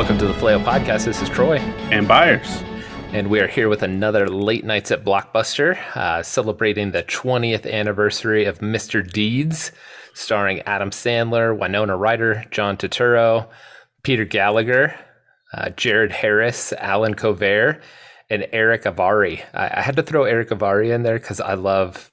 Welcome to the Flail Podcast. This is Troy. And Byers. And we are here with another Late Nights at Blockbuster, uh, celebrating the 20th anniversary of Mr. Deeds, starring Adam Sandler, Winona Ryder, John Turturro, Peter Gallagher, uh, Jared Harris, Allen Covert, and Erick Avari. I, I had to throw Erick Avari in there because I love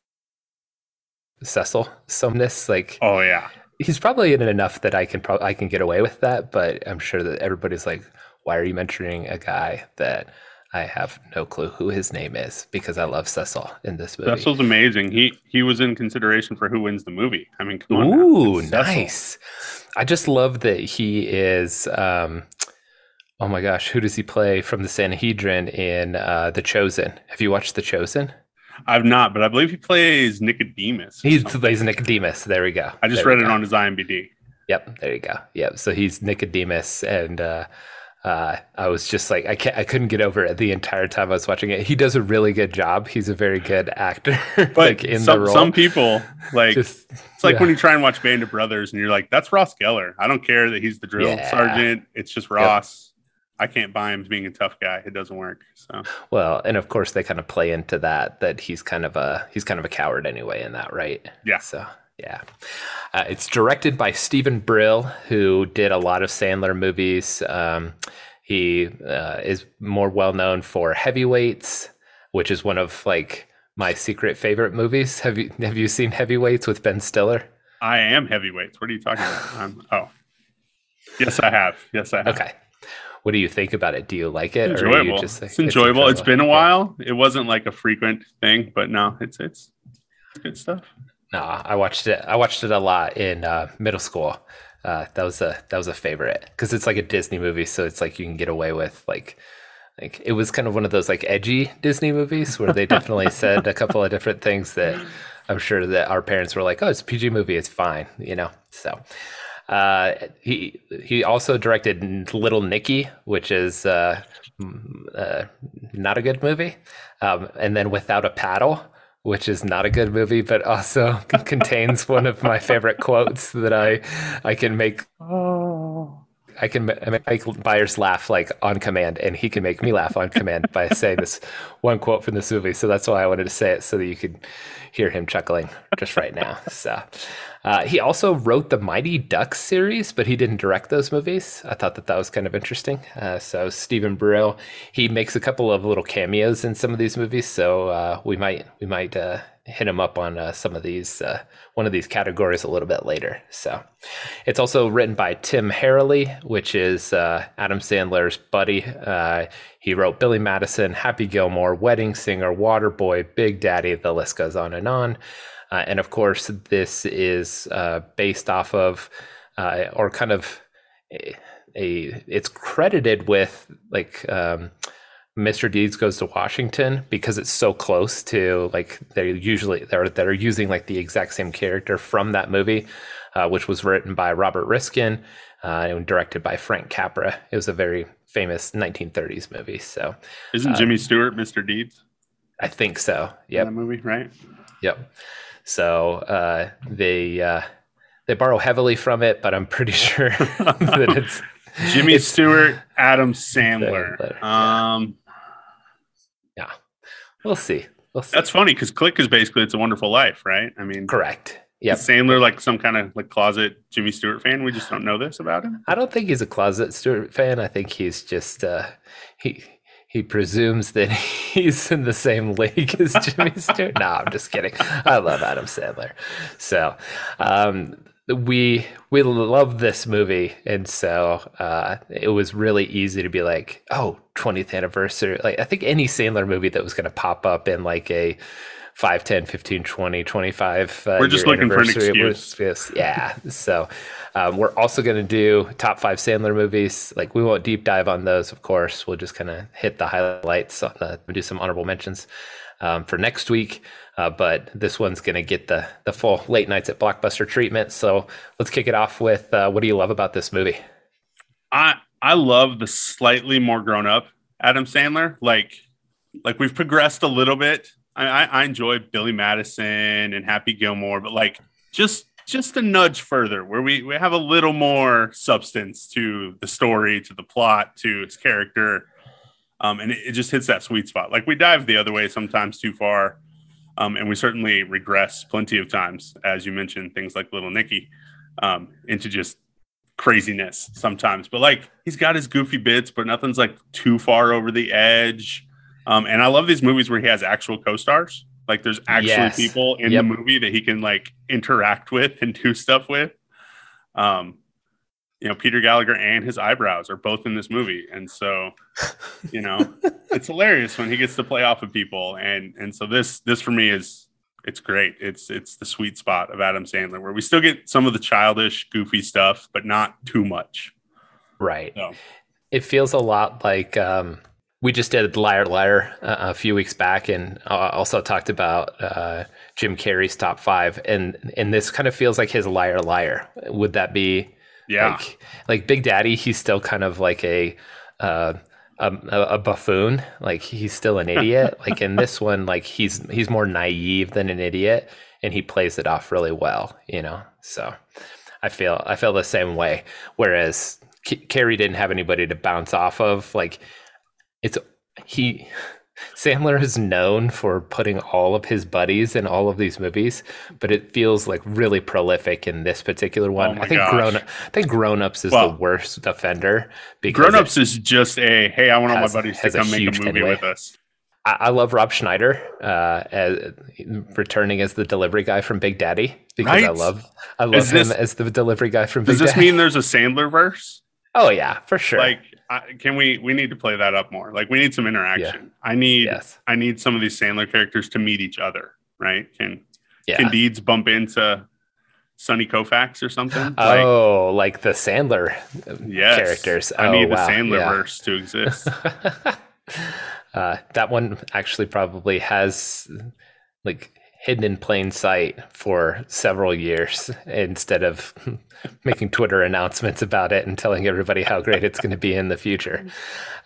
Cecil Sumnus. Like, oh yeah, he's probably in it enough that I can pro- I can get away with that. But I'm sure that everybody's like, why are you mentioning a guy that I have no clue who his name is because I love Cecil in this movie. Cecil's amazing. He he was in consideration for who wins the movie. I mean, come on. Ooh, nice. I just love that he is. Um, oh my gosh, who does he play from the Sanhedrin in uh, The Chosen? Have you watched The Chosen? I've not, but I believe he plays Nicodemus. He plays Nicodemus. There we go. I just there read it on his IMDb. Yep, there you go. Yep. So he's Nicodemus, and uh, uh, I was just like, I can't, I couldn't get over it the entire time I was watching it. He does a really good job. He's a very good actor. But like in some, the role. some people like just, it's like yeah. when you try and watch Band of Brothers and you're like, that's Ross Geller. I don't care that he's the drill yeah. sergeant. It's just Ross. Yep. I can't buy him as being a tough guy. It doesn't work. So well, and of course they kind of play into that that he's kind of a he's kind of a coward anyway in that, right? Yeah. So yeah. Uh, it's directed by Steven Brill, who did a lot of Sandler movies. Um, he uh, is more well known for Heavyweights, which is one of like my secret favorite movies. Have you have you seen Heavyweights with Ben Stiller? I am Heavyweights. What are you talking about? oh, yes, I have. Yes, I have. Okay. What do you think about it? Do you like it? It's enjoyable. Just, like, it's, enjoyable. it's been a while. It wasn't like a frequent thing, but no, it's it's, it's good stuff. No, I watched it. I watched it a lot in uh, middle school uh, that was a that was a favorite because it's like a Disney movie, so it's like you can get away with like like it was kind of one of those like edgy Disney movies where they definitely said a couple of different things that I'm sure that our parents were like, oh, it's a PG movie, it's fine, you know. So uh, he he also directed Little Nicky, which is uh, uh, not a good movie, um, and then Without a Paddle which is not a good movie, but also contains one of my favorite quotes that I I can make. Oh. I can make Byers laugh like on command, and he can make me laugh on command by saying this one quote from this movie. So that's why I wanted to say it so that you could hear him chuckling just right now. So uh, he also wrote the Mighty Ducks series, but he didn't direct those movies. I thought that that was kind of interesting. Uh, so Steven Brill, he makes a couple of little cameos in some of these movies. So uh, we might we might uh, hit him up on uh, some of these uh, one of these categories a little bit later. So it's also written by Tim Herlihy, which is Adam Sandler's buddy. he wrote Billy Madison, Happy Gilmore, Wedding Singer, Waterboy, Big Daddy. The list goes on and on. Uh, and of course, this is uh, based off of, uh, or kind of a, a, it's credited with like um, Mr. Deeds Goes to Washington because it's so close to like they usually they're that are using like the exact same character from that movie, uh, which was written by Robert Riskin uh, and directed by Frank Capra. It was a very famous 1930s movie. So, isn't Jimmy uh, Stewart Mr. Deeds? I think so. Yeah, that movie, right? Yep. So uh, they uh, they borrow heavily from it, but I'm pretty sure that it's Jimmy it's, Stewart, Adam Sandler. Um, yeah, we'll see. We'll see. That's funny because Click is basically It's a Wonderful Life, right? I mean, correct. Yeah, Sandler like some kind of like closet Jimmy Stewart fan. We just don't know this about him. I don't think he's a closet Stewart fan. I think he's just uh, he he presumes that he's in the same league as Jimmy Stewart. no, I'm just kidding. I love Adam Sandler. So, um, we we love this movie and so uh, it was really easy to be like oh 20th anniversary like i think any sandler movie that was going to pop up in like a 5 10 15 20 25 uh, we're just looking for an excuse was, yeah so um, we're also going to do top five Sandler movies. Like we won't deep dive on those, of course. We'll just kind of hit the highlights, on the, do some honorable mentions um, for next week. Uh, but this one's going to get the the full late nights at blockbuster treatment. So let's kick it off with uh, what do you love about this movie? I I love the slightly more grown up Adam Sandler. Like like we've progressed a little bit. I, I, enjoy Billy Madison and Happy Gilmore, but like just just a nudge further, where we we have a little more substance to the story, to the plot, to its character, um, and it, it just hits that sweet spot. Like we dive the other way sometimes too far, um, and we certainly regress plenty of times, as you mentioned, things like Little Nicky, um, into just craziness sometimes. But like he's got his goofy bits, but nothing's like too far over the edge. Um, and I love these movies where he has actual co-stars. Like there's actually yes. people in yep. the movie that he can like interact with and do stuff with. Um, you know, Peter Gallagher and his eyebrows are both in this movie, and so, you know, it's hilarious when he gets to play off of people, and and so this this for me is it's great. It's it's the sweet spot of Adam Sandler where we still get some of the childish, goofy stuff, but not too much. Right. So. It feels a lot like um, we just did Liar Liar uh, a few weeks back, and uh, also talked about uh, Jim Carrey's top five, and and this kind of feels like his Liar Liar. Would that be? Yeah. Like, like Big Daddy, he's still kind of like a. Uh, a, a, buffoon like he's still an idiot like in this one like he's he's more naive than an idiot and he plays it off really well you know so i feel i feel the same way whereas K- Carrey didn't have anybody to bounce off of like it's he Sandler is known for putting all of his buddies in all of these movies, but it feels like really prolific in this particular one. Oh I think gosh. grown I think Grown Ups is well, the worst offender because Grown Ups is just a hey, I want all my buddies to come make a movie with us. I, I love Rob Schneider uh, as returning as the delivery guy from Big Daddy because right? I love I love is him this, as the delivery guy from. Big Daddy. Does this Daddy. mean there's a Sandler verse? Oh yeah, for sure. Like, I, can we we need to play that up more? Like, we need some interaction. Yeah. I need yes. I need some of these Sandler characters to meet each other. Right? Can yeah. can Deeds bump into Sonny Koufax or something? Oh, like, the Sandler yes. characters. I oh, need wow. the Sandler yeah. verse to exist. uh, that one actually probably has like hidden in plain sight for several years instead of making Twitter announcements about it and telling everybody how great it's going to be in the future.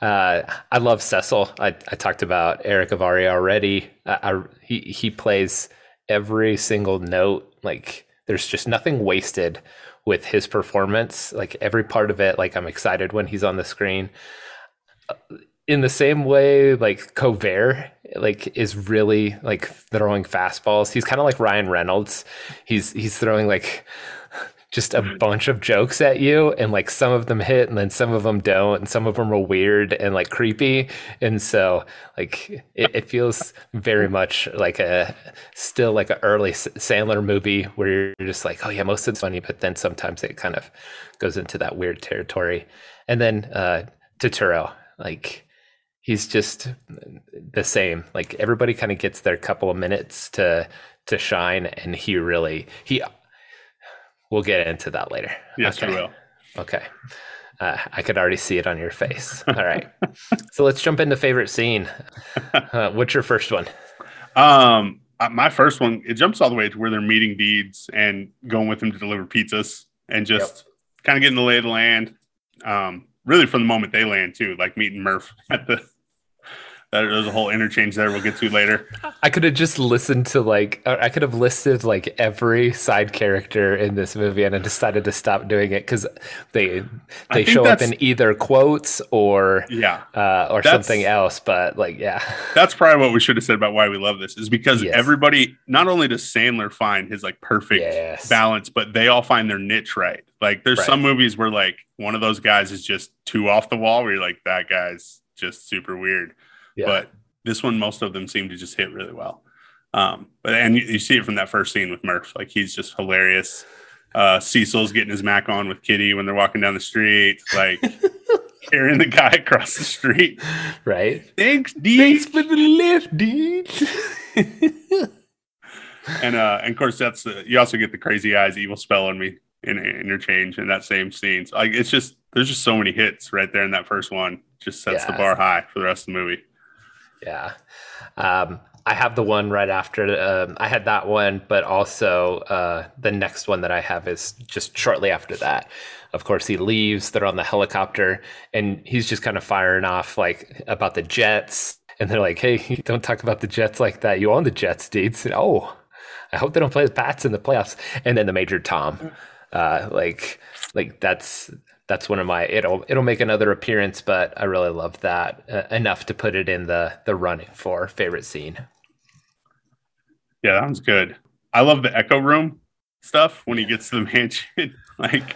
Uh, I love Cecil. I, I, talked about Erick Avari already. I, he he plays every single note. Like there's just nothing wasted with his performance. Like every part of it. Like I'm excited when he's on the screen in the same way like Covert like is really like throwing fastballs. He's kind of like Ryan Reynolds. He's he's throwing like just a bunch of jokes at you and like some of them hit and then some of them don't and some of them are weird and like creepy and so like it, it feels very much like a still like an early sandler movie where you're just like oh yeah most of it's funny but then sometimes it kind of goes into that weird territory and then uh Turturro like he's just the same. Like everybody kind of gets their couple of minutes to to shine, and he really he. We'll get into that later. Yes, okay. we will. Okay. Uh, I could already see it on your face. All right. so let's jump into favorite scene. Uh, what's your first one? Um, uh, my first one, it jumps all the way to where they're meeting Deeds and going with him to deliver pizzas and just yep. kind of getting the lay of the land. Um, really from the moment they land too, like meeting Murph at the there's a whole interchange there we'll get to later. I could have just listened to like I could have listed like every side character in this movie, and I decided to stop doing it because they they show up in either quotes or yeah uh, or something else. But like yeah, that's probably what we should have said about why we love this is because yes. everybody not only does Sandler find his like perfect yes. balance, but they all find their niche right. Like there's right. some movies where like one of those guys is just too off the wall, where you're like that guy's just super weird yeah. But this one, most of them seem to just hit really well. Um, but and you, you, see it from that first scene with Murph, like he's just hilarious. Uh, Cecil's getting his mac on with Kitty when they're walking down the street, like carrying the guy across the street. Right. Thanks, D. Thanks for the lift, D. and uh, and of course that's the, you also get the crazy eyes, evil spell on me in, in interchange in that same scene. So, like it's just there's just so many hits right there in that first one. Just sets yeah. the bar high for the rest of the movie. Yeah. Um, I have the one right after. Um, I had that one, but also uh, the next one that I have is just shortly after that. Of course, he leaves. They're on the helicopter, and he's just kind of firing off like about the jets. And they're like, "Hey, don't talk about the jets like that. You own the jets, dudes." And, oh, I hope they don't play the Pats in the playoffs. And then the Major Tom, uh, like like that's that's one of my it'll it'll make another appearance, but I really love that uh, enough to put it in the the running for favorite scene. Yeah, that one's good. I love the Echo Room stuff when he gets to the mansion. like,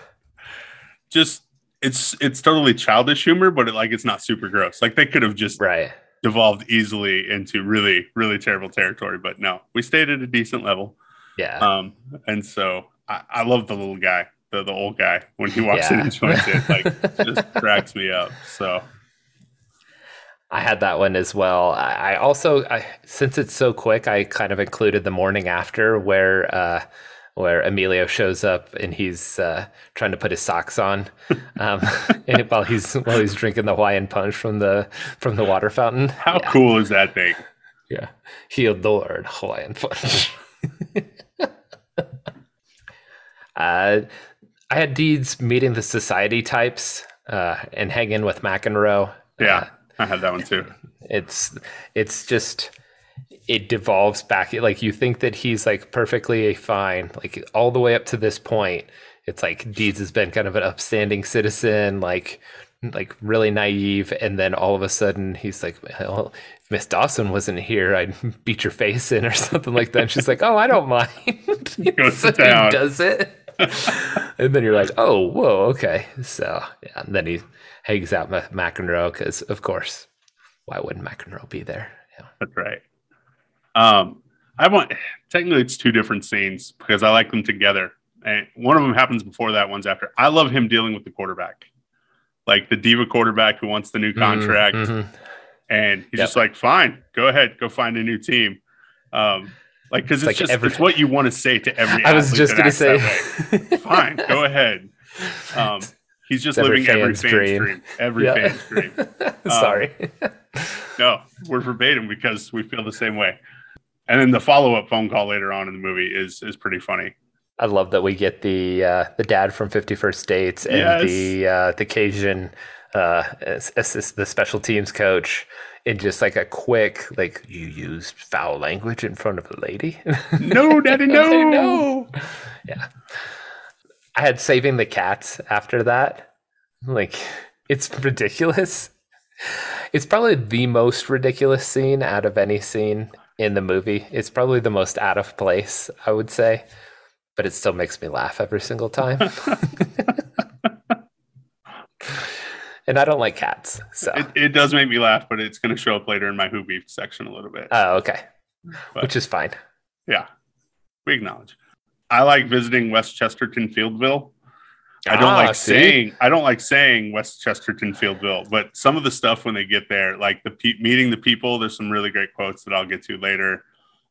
just it's it's totally childish humor, but it, like it's not super gross. Like they could have just right devolved easily into really really terrible territory, but no, we stayed at a decent level. Yeah. Um, and so I, I love the little guy, the the old guy when he walks yeah. in and joins it, like just cracks me up. So I had that one as well. I, also, I, since it's so quick, I kind of included the morning after where uh, where Emilio shows up and he's uh, trying to put his socks on, um, and while he's while he's drinking the Hawaiian punch from the from the water fountain. How yeah. cool is that thing? Yeah, he adored Hawaiian punch. uh, I had Deeds meeting the society types uh, and hanging with McEnroe. Yeah. Uh, I had that one too. It's it's just it devolves back like you think that he's like perfectly fine like all the way up to this point it's like Deeds has been kind of an upstanding citizen like like really naive and then all of a sudden he's like well if miss dawson wasn't here i'd beat your face in or something like that and she's like oh i don't mind so down. he does it and then you're like oh whoa okay so yeah and then he hangs out with McEnroe because, of course, why wouldn't McEnroe be there? Yeah. That's right. Um, I want technically it's two different scenes because I like them together. And one of them happens before that, one's after. I love him dealing with the quarterback, like the diva quarterback who wants the new mm-hmm, contract, mm-hmm. and he's yep. just like, "Fine, go ahead, go find a new team." Um, like because it's, it's like just every... it's what you want to say to every. I was just gonna say, "Fine, go ahead." Um, He's just it's living every fan's, dream. dream. Every yeah. fan's dream. Sorry. Um, no, we're verbatim because we feel the same way. And then the follow up phone call later on in the movie is is pretty funny. I love that we get the uh, the dad from Fifty First Dates and yes. the uh, the Cajun uh, assist the special teams coach in just like a quick like you used foul language in front of a lady. No, daddy, no, no. Yeah. I had saving the cats after that. Like, it's ridiculous. It's probably the most ridiculous scene out of any scene in the movie. It's probably the most out of place, I would say, but it still makes me laugh every single time. and I don't like cats, so it, it, does make me laugh, but it's going to show up later in my who beef section a little bit. Oh, okay, but, which is fine. Yeah, we acknowledge. I like visiting West Chesterton Fieldville. I don't ah, like see? saying I don't like saying West Chesterton Fieldville, but some of the stuff when they get there, like the pe- meeting the people, there's some really great quotes that I'll get to later.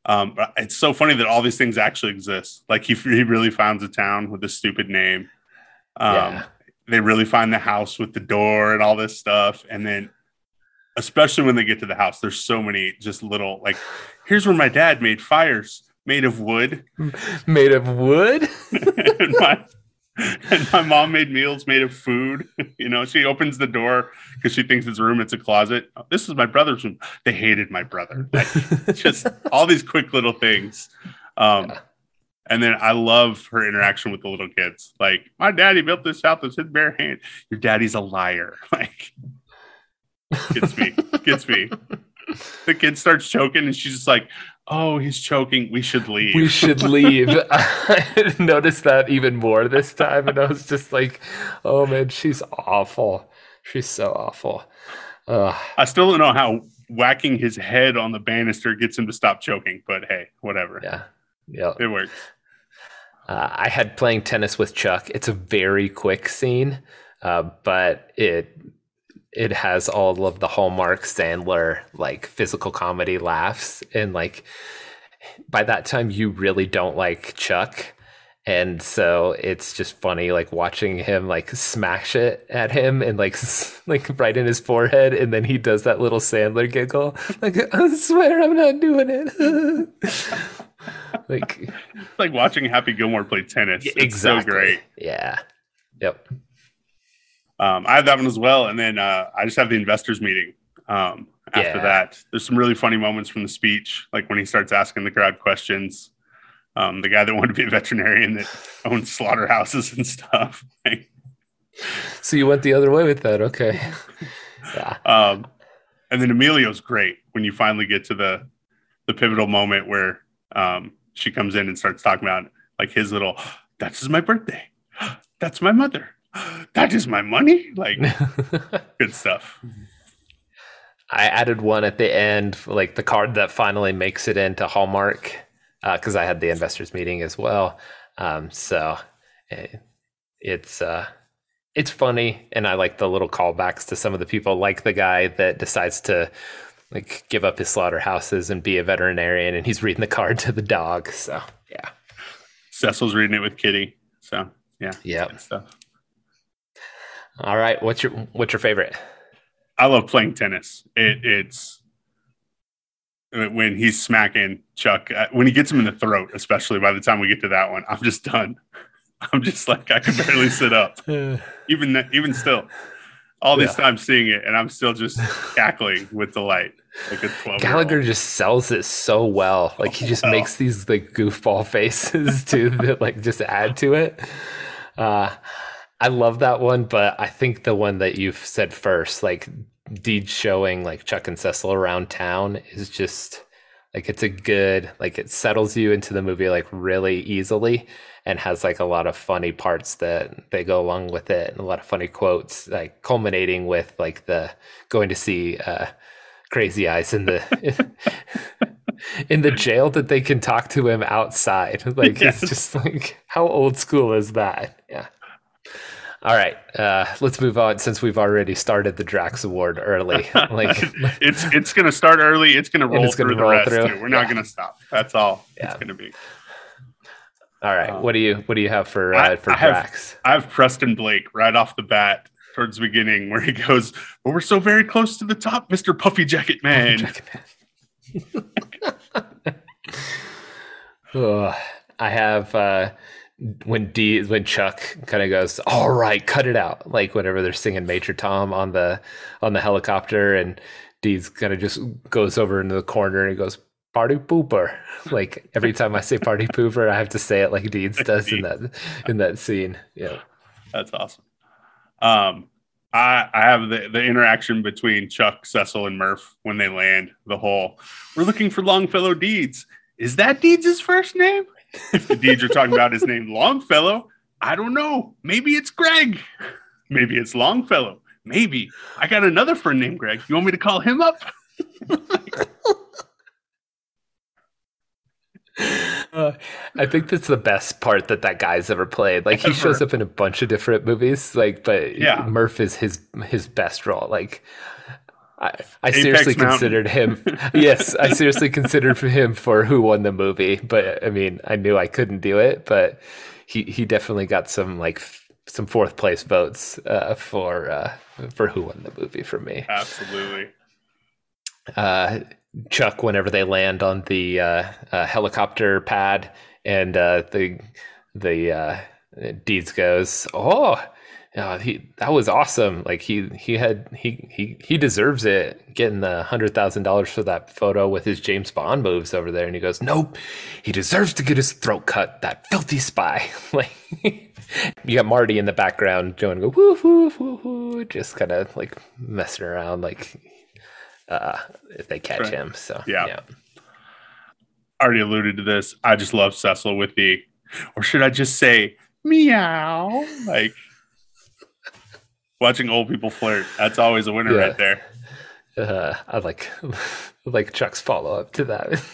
Um, but it's so funny that all these things actually exist. Like he, he really finds a town with a stupid name. Um, yeah. They really find the house with the door and all this stuff, and then especially when they get to the house, there's so many just little like, here's where my dad made fires made of wood. Made of wood? and, my, and my mom made meals made of food. You know, she opens the door because she thinks it's a room, it's a closet. This is my brother's room. They hated my brother. Like, just all these quick little things. Um, yeah. And then I love her interaction with the little kids. Like, my daddy built this house with his bare hand. Your daddy's a liar. Like, gets me, gets me. The kid starts choking, and she's just like, oh, he's choking. We should leave. We should leave. I noticed that even more this time. And I was just like, oh man, she's awful. She's so awful. Ugh. I still don't know how whacking his head on the banister gets him to stop choking, but hey, whatever. Yeah. Yeah. It works. Uh, I had playing tennis with Chuck. It's a very quick scene, uh, but it it has all of the hallmark Sandler like physical comedy laughs and like by that time you really don't like Chuck and so it's just funny like watching him like smash it at him and like like right in his forehead and then he does that little Sandler giggle. Like I swear I'm not doing it. Like like watching Happy Gilmore play tennis. It's exactly. so great. Yeah. Yep. Um, I have that one as well, and then uh, I just have the investors meeting um, after yeah. that. There's some really funny moments from the speech, like when he starts asking the crowd questions. Um, the guy that wanted to be a veterinarian that owns slaughterhouses and stuff. so you went the other way with that, okay? Yeah. Um, and then Emilio's great when you finally get to the the pivotal moment where um, she comes in and starts talking about like his little. That is my birthday. That's my mother. That is my money. Like good stuff. I added one at the end, like the card that finally makes it into Hallmark, because uh, I had the investors meeting as well. Um, so it, it's uh, it's funny, and I like the little callbacks to some of the people, like the guy that decides to like give up his slaughterhouses and be a veterinarian, and he's reading the card to the dog. So yeah, Cecil's reading it with Kitty. So yeah, yeah. All right, what's your what's your favorite? I love playing tennis. It, it's when he's smacking Chuck uh, when he gets him in the throat, especially by the time we get to that one, I'm just done. I'm just like I can barely sit up, even even still. All this yeah. time seeing it, and I'm still just cackling with delight. Like a 12 Gallagher just sells it so well. Like he just makes these like goofball faces too that like just add to it. Uh, I love that one, but I think the one that you've said first, like Deed showing like Chuck and Cecil around town, is just like it's a good like it settles you into the movie like really easily and has like a lot of funny parts that they go along with it and a lot of funny quotes like culminating with like the going to see uh crazy eyes in the in the jail that they can talk to him outside. Like yes. it's just like how old school is that? Yeah all right, uh, let's move on since we've already started the Drax Award early. Like it's it's going to start early. It's going to roll through the rest. Through. We're not going to stop. That's all yeah. it's going to be. All right, um, what do you what do you have for uh, for I Drax? Have, I have Preston Blake right off the bat towards the beginning where he goes, "But we're so very close to the top, Mister Puffy Jacket Man." Puffy Jacket Man. oh, I have. Uh, when D when Chuck kind of goes, all right, cut it out, like whenever they're singing Major Tom on the on the helicopter, and Deed's kind of just goes over into the corner and he goes, party pooper. Like every time I say party pooper, I have to say it like Deeds does in that in that scene. Yeah, that's awesome. Um, I I have the the interaction between Chuck, Cecil, and Murph when they land. The whole we're looking for Longfellow Deeds. Is that Deeds' first name? If the deeds are talking about is named Longfellow, I don't know. Maybe it's Greg. Maybe it's Longfellow. Maybe I got another friend named Greg. You want me to call him up? uh, I think that's the best part that that guy's ever played. Like he ever. shows up in a bunch of different movies. Like, but yeah, Murph is his his best role. Like I, I seriously Mountain. considered him. yes, I seriously considered him for who won the movie, but I mean, I knew I couldn't do it. But he he definitely got some like f- some fourth place votes uh, for uh, for who won the movie for me. Absolutely. Uh, Chuck, whenever they land on the uh, uh, helicopter pad, and uh, the the Deeds goes, "Oh, yeah, he that was awesome. Like he he had he he he deserves it. Getting the hundred thousand dollars for that photo with his James Bond moves over there, and he goes, "Nope, he deserves to get his throat cut. That filthy spy." like you got Marty in the background, going go woo woo woo woo, just kind of like messing around, like uh, if they catch right. him. So yeah. yeah, already alluded to this. I just love Cecil with the, or should I just say meow? Like watching old people flirt. That's always a winner yeah. right there. Uh, I like like Chuck's follow up to that.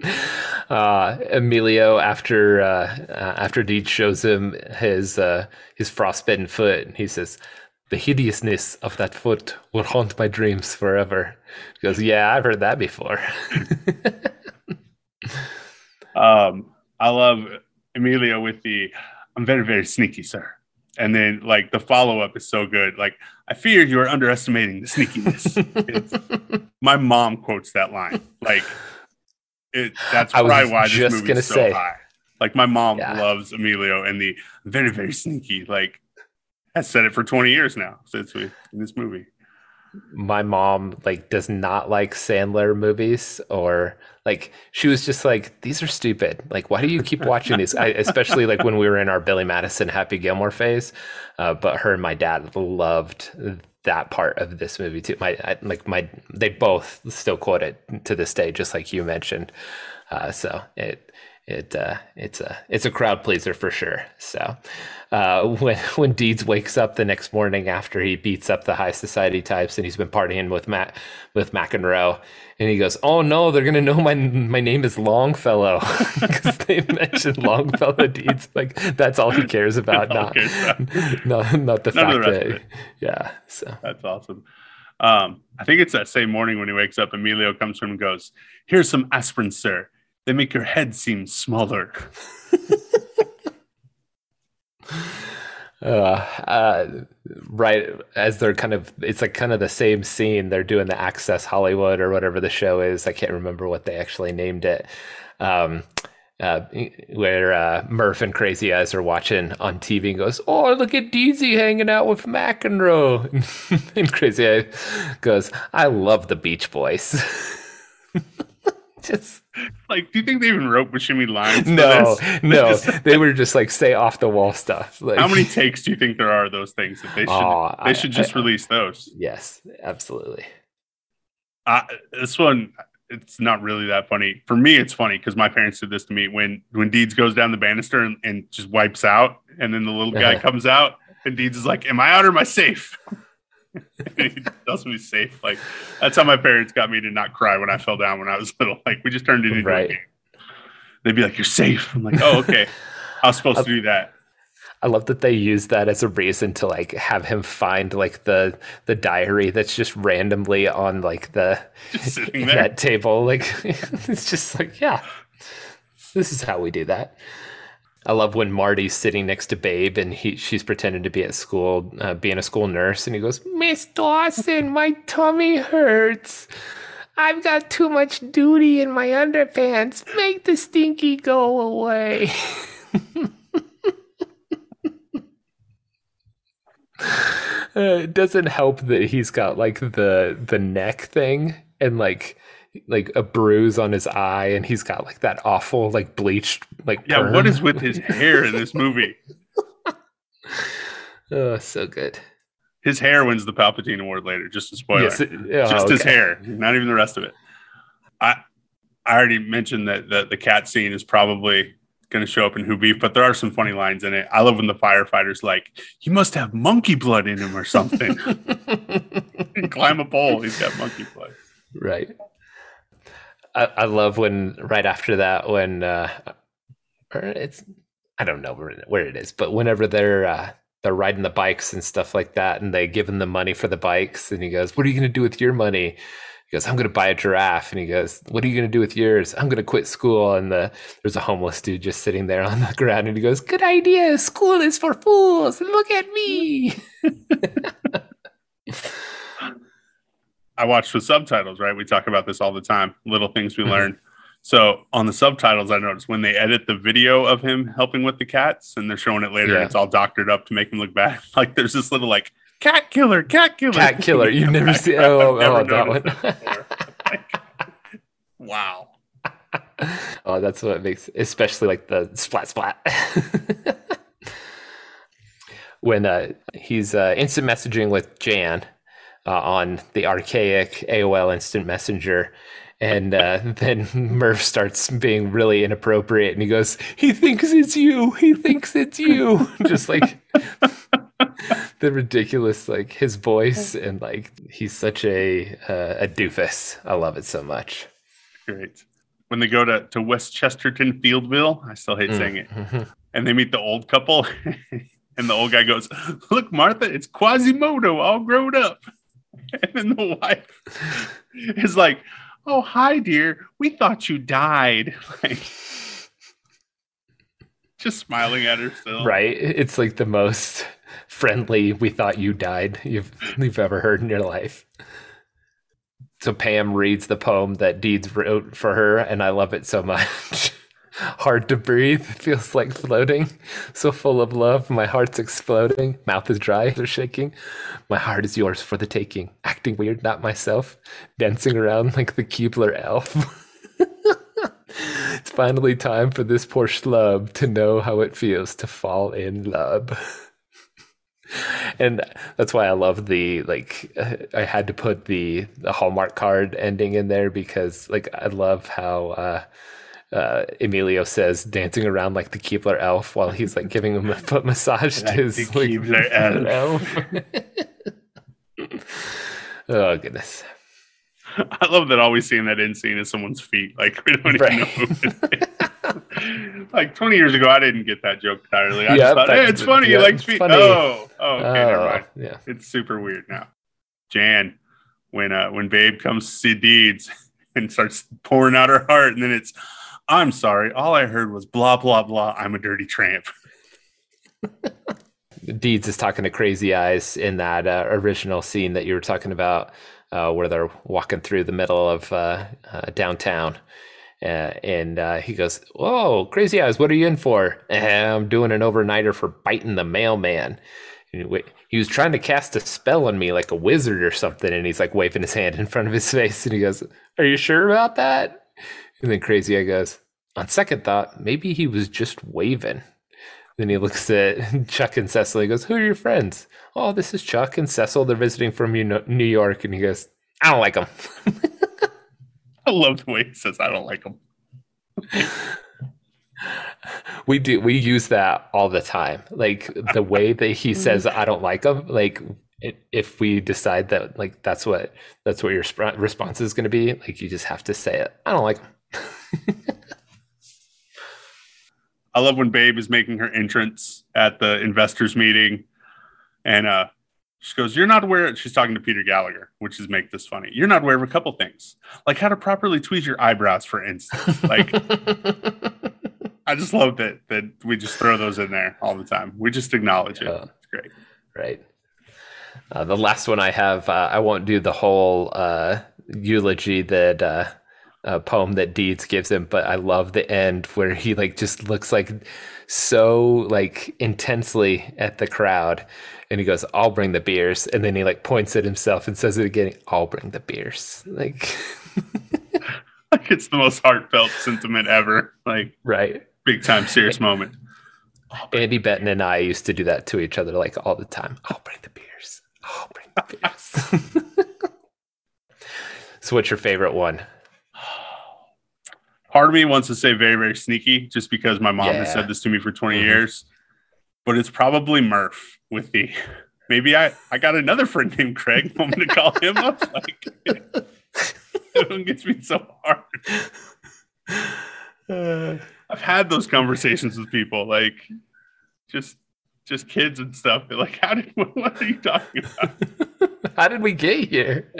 uh, Emilio after uh, uh, after Deed shows him his uh, his frostbitten foot, he says, "The hideousness of that foot will haunt my dreams forever." He goes, "Yeah, I've heard that before." um, I love Emilio with the "I'm very very sneaky, sir." And then like the follow up is so good. Like I fear you are underestimating the sneakiness. my mom quotes that line. Like it. That's probably why this movie is so say. high. Like my mom yeah. loves Emilio and the very very sneaky. Like has said it for twenty years now since we in this movie. My mom like does not like Sandler movies or like she was just like these are stupid. Like why do you keep watching these? I, especially like when we were in our billy madison happy gilmore phase uh, but her and my dad loved that part of this movie too. My I, like my they both still quote it to this day just like you mentioned. Uh, so it it uh, it's a it's a crowd pleaser for sure. So uh, when when Deeds wakes up the next morning after he beats up the high society types and he's been partying with Matt with McEnroe, and he goes, "Oh no, they're gonna know my my name is Longfellow because they mentioned Longfellow Deeds. Like that's all he cares about, not not, not the None fact the that yeah. So that's awesome. Um, I think it's that same morning when he wakes up. Emilio comes from and goes, "Here's some aspirin, sir." They make your head seem smaller. uh, uh, right as they're kind of it's like kind of the same scene they're doing the access hollywood or whatever the show is i can't remember what they actually named it um, uh, where uh, Murph and Crazy Eyes are watching on TV and goes, "Oh, look at Deezy hanging out with McEnroe," and Crazy Eyes goes, "I love the Beach Boys." just like, do you think they even wrote Buscemi lines? No, no, just, they were just like say off the wall stuff. Like, how many takes do you think there are those things that they should oh, they should just I, release those? Yes, absolutely. Uh, this one, it's not really that funny for me. It's funny because my parents did this to me when when Deeds goes down the banister and, and just wipes out, and then the little guy comes out, and Deeds is like, "Am I out or am I safe?" He tells me safe. Like that's how my parents got me to not cry when I fell down when I was little. Like we just turned it into right. a game. They'd be like, "You're safe." I'm like, "Oh, okay." I was supposed to do that. I love that they use that as a reason to like have him find like the the diary that's just randomly on like the that table. Like it's just like, yeah, this is how we do that. I love when Marty's sitting next to Babe and he she's pretending to be at school, uh, being a school nurse, and he goes, "Miss Dawson, my tummy hurts. I've got too much duty in my underpants. Make the stinky go away." Uh, it doesn't help that he's got like the the neck thing and like like a bruise on his eye and he's got like that awful like bleached like yeah perm. what is with his hair in this movie? Oh so good. His hair wins the palpatine award later just a spoiler. Yes, it, oh, just okay. his hair not even the rest of it. I i already mentioned that the, the cat scene is probably going to show up in who beef but there are some funny lines in it. I love when the firefighters like he must have monkey blood in him or something. Climb a pole he's got monkey blood. Right I, I love when right after that when uh, it's I don't know where, where it is, but whenever they're uh, they're riding the bikes and stuff like that, and they give him the money for the bikes, and he goes, "What are you going to do with your money?" He goes, "I'm going to buy a giraffe," and he goes, "What are you going to do with yours?" "I'm going to quit school." And the, there's a homeless dude just sitting there on the ground, and he goes, "Good idea. School is for fools. Look at me." I watched with subtitles, right? We talk about this all the time, little things we mm-hmm. learn. So on the subtitles, I noticed when they edit the video of him helping with the cats and they're showing it later, yeah. it's all doctored up to make him look bad. Like there's this little like cat killer, cat killer, cat killer. You've never seen? Oh, oh, that one. like, wow. Oh, that's what makes, especially like the splat splat. when uh, he's uh, instant messaging with Jan uh, on the archaic AOL Instant Messenger. And uh, then Murph starts being really inappropriate, and he goes, "He thinks it's you. He thinks it's you." Just like the ridiculous, like his voice, and like he's such a uh, a doofus. I love it so much. Great. When they go to to West Chesterton Fieldville, I still hate saying it, mm-hmm. and they meet the old couple, and the old guy goes, "Look, Martha, it's Quasimodo all grown up." and then the wife is like, "Oh, hi, dear. We thought you died." Like, just smiling at her still. Right. It's like the most friendly "We thought you died" you've you've ever heard in your life. So Pam reads the poem that Deeds wrote for her, and I love it so much. Hard to breathe. Feels like floating. So full of love, my heart's exploding. Mouth is dry, they're shaking. My heart is yours for the taking. Acting weird, not myself. Dancing around like the Keebler elf. it's finally time for this poor schlub to know how it feels to fall in love. and that's why I love the like I had to put the the Hallmark card ending in there because like I love how uh uh, Emilio says dancing around like the Keebler elf while he's like giving him a foot massage to his like, Keebler elf. oh goodness. I love that all we see in that end scene is someone's feet. Like we don't right. even know. like 20 years ago, I didn't get that joke entirely. I yep, just thought, hey, it's funny. He likes feet. Funny. Oh, oh, okay, oh, never mind. Yeah, it's super weird now. Jan, when uh when Babe comes to see Deeds and starts pouring out her heart, and then it's I'm sorry. All I heard was blah, blah, blah. I'm a dirty tramp. Deeds is talking to Crazy Eyes in that uh, original scene that you were talking about, uh, where they're walking through the middle of uh, uh downtown. Uh, and uh, he goes, Whoa, Crazy Eyes, what are you in for? I'm doing an overnighter for biting the mailman. He was trying to cast a spell on me like a wizard or something. And he's like waving his hand in front of his face. And he goes, Are you sure about that? And then Crazy Eye goes, on second thought, maybe he was just waving. Then he looks at Chuck and Cecil. He goes, Who are your friends? Oh, this is Chuck and Cecil. They're visiting from New York. And he goes, I don't like them. I love the way he says, I don't like them. we do. We use that all the time. Like the way that he says, I don't like them. Like if we decide that like that's what that's what your response is going to be like you just have to say it i don't like I love when Babe is making her entrance at the investors meeting, and uh, she goes, "You're not aware." She's talking to Peter Gallagher, which is make this funny. You're not aware of a couple things, like how to properly tweeze your eyebrows, for instance. Like, I just love that that we just throw those in there all the time. We just acknowledge it. it's great, right? Uh, the last one I have, uh, I won't do the whole uh, eulogy that uh, poem that Deeds gives him, but I love the end where he like just looks like so like intensely at the crowd, and he goes, "I'll bring the beers," and then he like points at himself and says it again, "I'll bring the beers." Like, like it's the most heartfelt sentiment ever. Like, right, big time serious moment. Andy Benton and I used to do that to each other like all the time. I'll bring the beers. I'll bring the beers. so, what's your favorite one? Part of me wants to say very, very sneaky just because my mom yeah. has said this to me for 20 mm-hmm. years, but it's probably Murph with the maybe I, I got another friend named Craig. I want me to call him up? Like, it gets me so hard. Uh, I've had those conversations with people, like just just kids and stuff. They're like, "How did? What are you talking about? How did we get here?"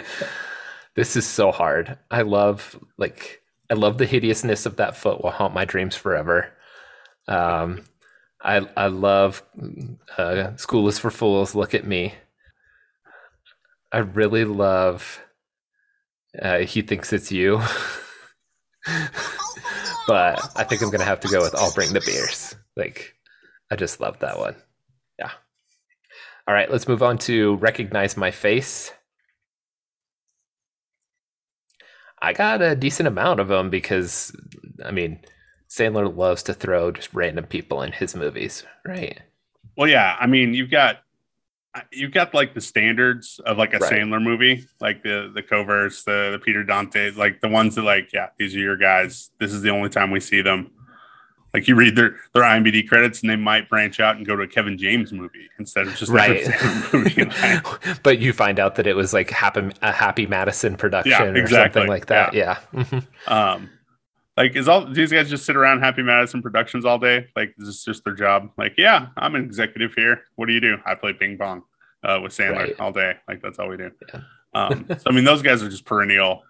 This is so hard. I love like I love the hideousness of that foot will haunt my dreams forever. Um, I I love uh, School is for Fools. Look at me. I really love. Uh, he thinks it's you, but I think I'm gonna have to go with I'll bring the beers. Like, I just love that one. Yeah. All right, let's move on to recognize my face. I got a decent amount of them because, I mean, Sandler loves to throw just random people in his movies, right? Well, yeah. I mean, you've got uh, you've got like the standards of like a right. Sandler movie, like the the Coverts, the the Peter Dante, like the ones that like, yeah, these are your guys. This is the only time we see them. Like you read their their IMDb credits, and they might branch out and go to a Kevin James movie instead of just right. movie. but you find out that it was like happy a Happy Madison production yeah, exactly. or something like that. Yeah. yeah. Mm-hmm. um, like is all these guys just sit around Happy Madison Productions all day? Like is this just their job? Like, yeah, I'm an executive here. What do you do? I play ping pong uh, with Sandler right. all day. Like that's all we do. Yeah. um, so I mean, those guys are just perennial,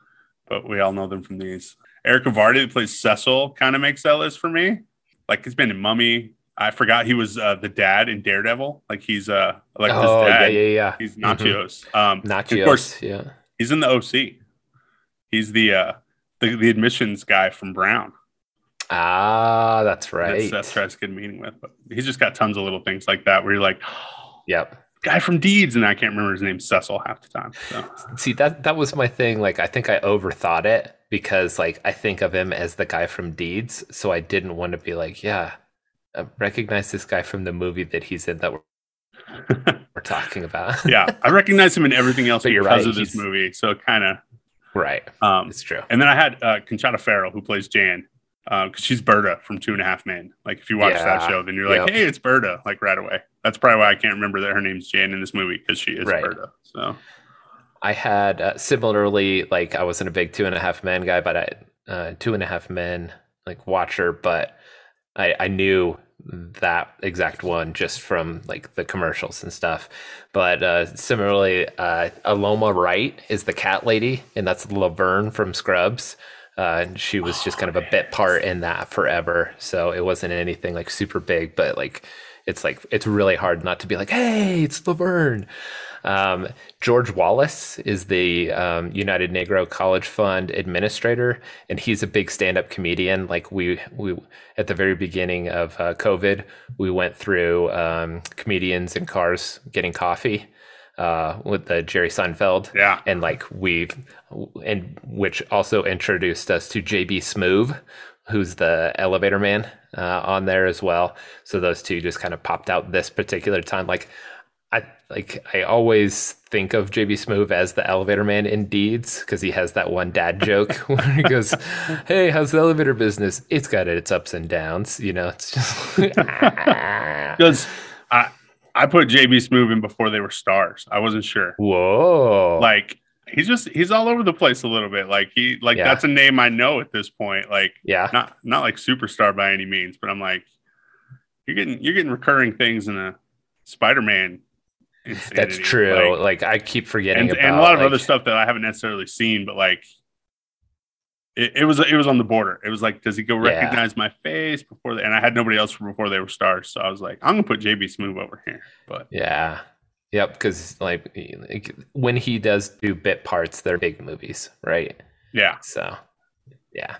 but we all know them from these. Erick Avari, that plays Cecil, kind of makes that list for me like he's been in Mummy. I forgot he was uh, the dad in Daredevil. Like he's uh like oh, his dad. Yeah, yeah, yeah. He's Natchios. Mm-hmm. Um, Natchios. Of course, yeah. He's in the OC. He's the uh the, the admissions guy from Brown. Ah, that's right. That's, tries to get a meeting with, but he's just got tons of little things like that where you're like, yep, guy from Deeds, and I can't remember his name, Cecil, half the time. So. See that that was my thing. Like I think I overthought it because like I think of him as the guy from Deeds, so I didn't want to be like, yeah, I recognize this guy from the movie that he's in that we're, we're talking about. yeah, I recognize him in everything else but because right, of this movie. So kind of right. Um, it's true. And then I had uh, Conchata Ferrell who plays Jan because uh, she's Berta from Two and a Half Men. Like if you watch yeah. that show, then you're like, yep. hey, it's Berta, like right away. That's probably why I can't remember that her name's Jan in this movie because she is right. Berta. So I had uh, similarly like I wasn't a big Two and a Half Men guy, but I uh, Two and a Half Men like watcher, but I I knew that exact one just from like the commercials and stuff. But uh, similarly, uh, Aloma Wright is the cat lady, and that's Laverne from Scrubs. Uh, and she was just kind of a bit part in that forever. So it wasn't anything like super big, but like it's like it's really hard not to be like, hey, it's Laverne. Um, George Wallace is the um, United Negro College Fund administrator, and he's a big stand-up comedian. Like we we at the very beginning of uh, COVID, we went through um, comedians in cars getting coffee. Uh, with the Jerry Seinfeld, yeah, and like we've, and which also introduced us to JB Smoove, who's the elevator man uh, on there as well. So those two just kind of popped out this particular time. Like I like I always think of JB Smoove as the elevator man in Deeds because he has that one dad joke where he goes, "Hey, how's the elevator business? It's got its ups and downs." You know, it's just because ah. I I put JB Smoove in before they were stars. I wasn't sure. Whoa, like he's just he's all over the place a little bit. Like he like yeah. that's a name I know at this point. Like yeah, not not like superstar by any means, but I'm like you're getting you're getting recurring things in a Spider-Man Insanity. That's true. Like, like, I keep forgetting and, about, and a lot of like, other stuff that I haven't necessarily seen, but like it, it, was it was on the border. It was like, does he go recognize yeah. my face before? They, and I had nobody else before they were stars, so I was like, I'm gonna put JB Smoove over here. But yeah, yep, because like, like when he does do bit parts, they're big movies, right? Yeah. So yeah.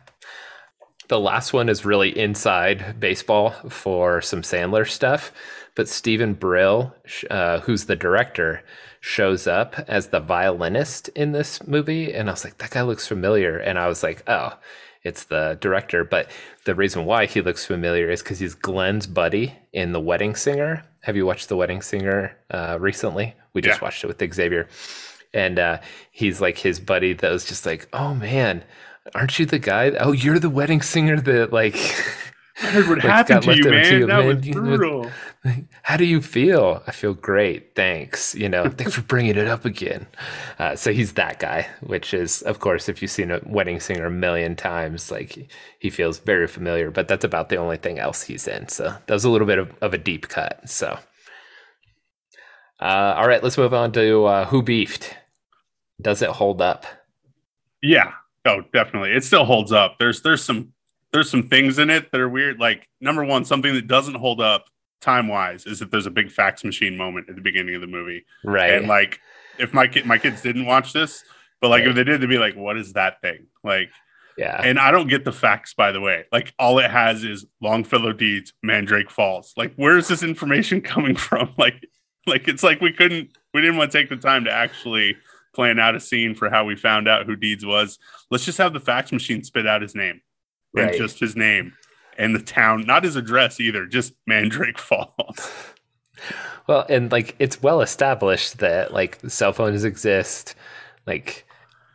The last one is really inside baseball for some Sandler stuff but Steven Brill, uh, who's the director, shows up as the violinist in this movie, and I was like, that guy looks familiar, and I was like, oh, it's the director. But the reason why he looks familiar is because he's Glenn's buddy in The Wedding Singer. Have you watched The Wedding Singer uh, recently? We just yeah. watched it with Xavier, and uh, he's like his buddy that was just like, oh man. Aren't you the guy? Oh, you're the wedding singer that like heard what happened to you, man. that was brutal. How do you feel? I feel great. Thanks. You know, thanks for bringing it up again. Uh, so he's that guy, which is, of course, if you've seen a wedding singer a million times, like he feels very familiar, but that's about the only thing else he's in. So that was a little bit of, of a deep cut. So, uh, all right, let's move on to uh, Who Beefed. Does it hold up? Yeah. Oh, definitely. It still holds up. There's there's some there's some things in it that are weird. Like number one, something that doesn't hold up time wise is that there's a big fax machine moment at the beginning of the movie. Right. And like if my kid my kids didn't watch this, but like right. if they did, they'd be like, what is that thing? Like yeah. And I don't get the facts, by the way. Like all it has is Longfellow Deeds, Mandrake Falls. Like, where's this information coming from? Like, like it's like we couldn't we didn't want to take the time to actually plan out a scene for how we found out who Deeds was. Let's just have the fax machine spit out his name right. and just his name and the town, not his address either, just Mandrake Falls. Well, and like it's well established that like cell phones exist, like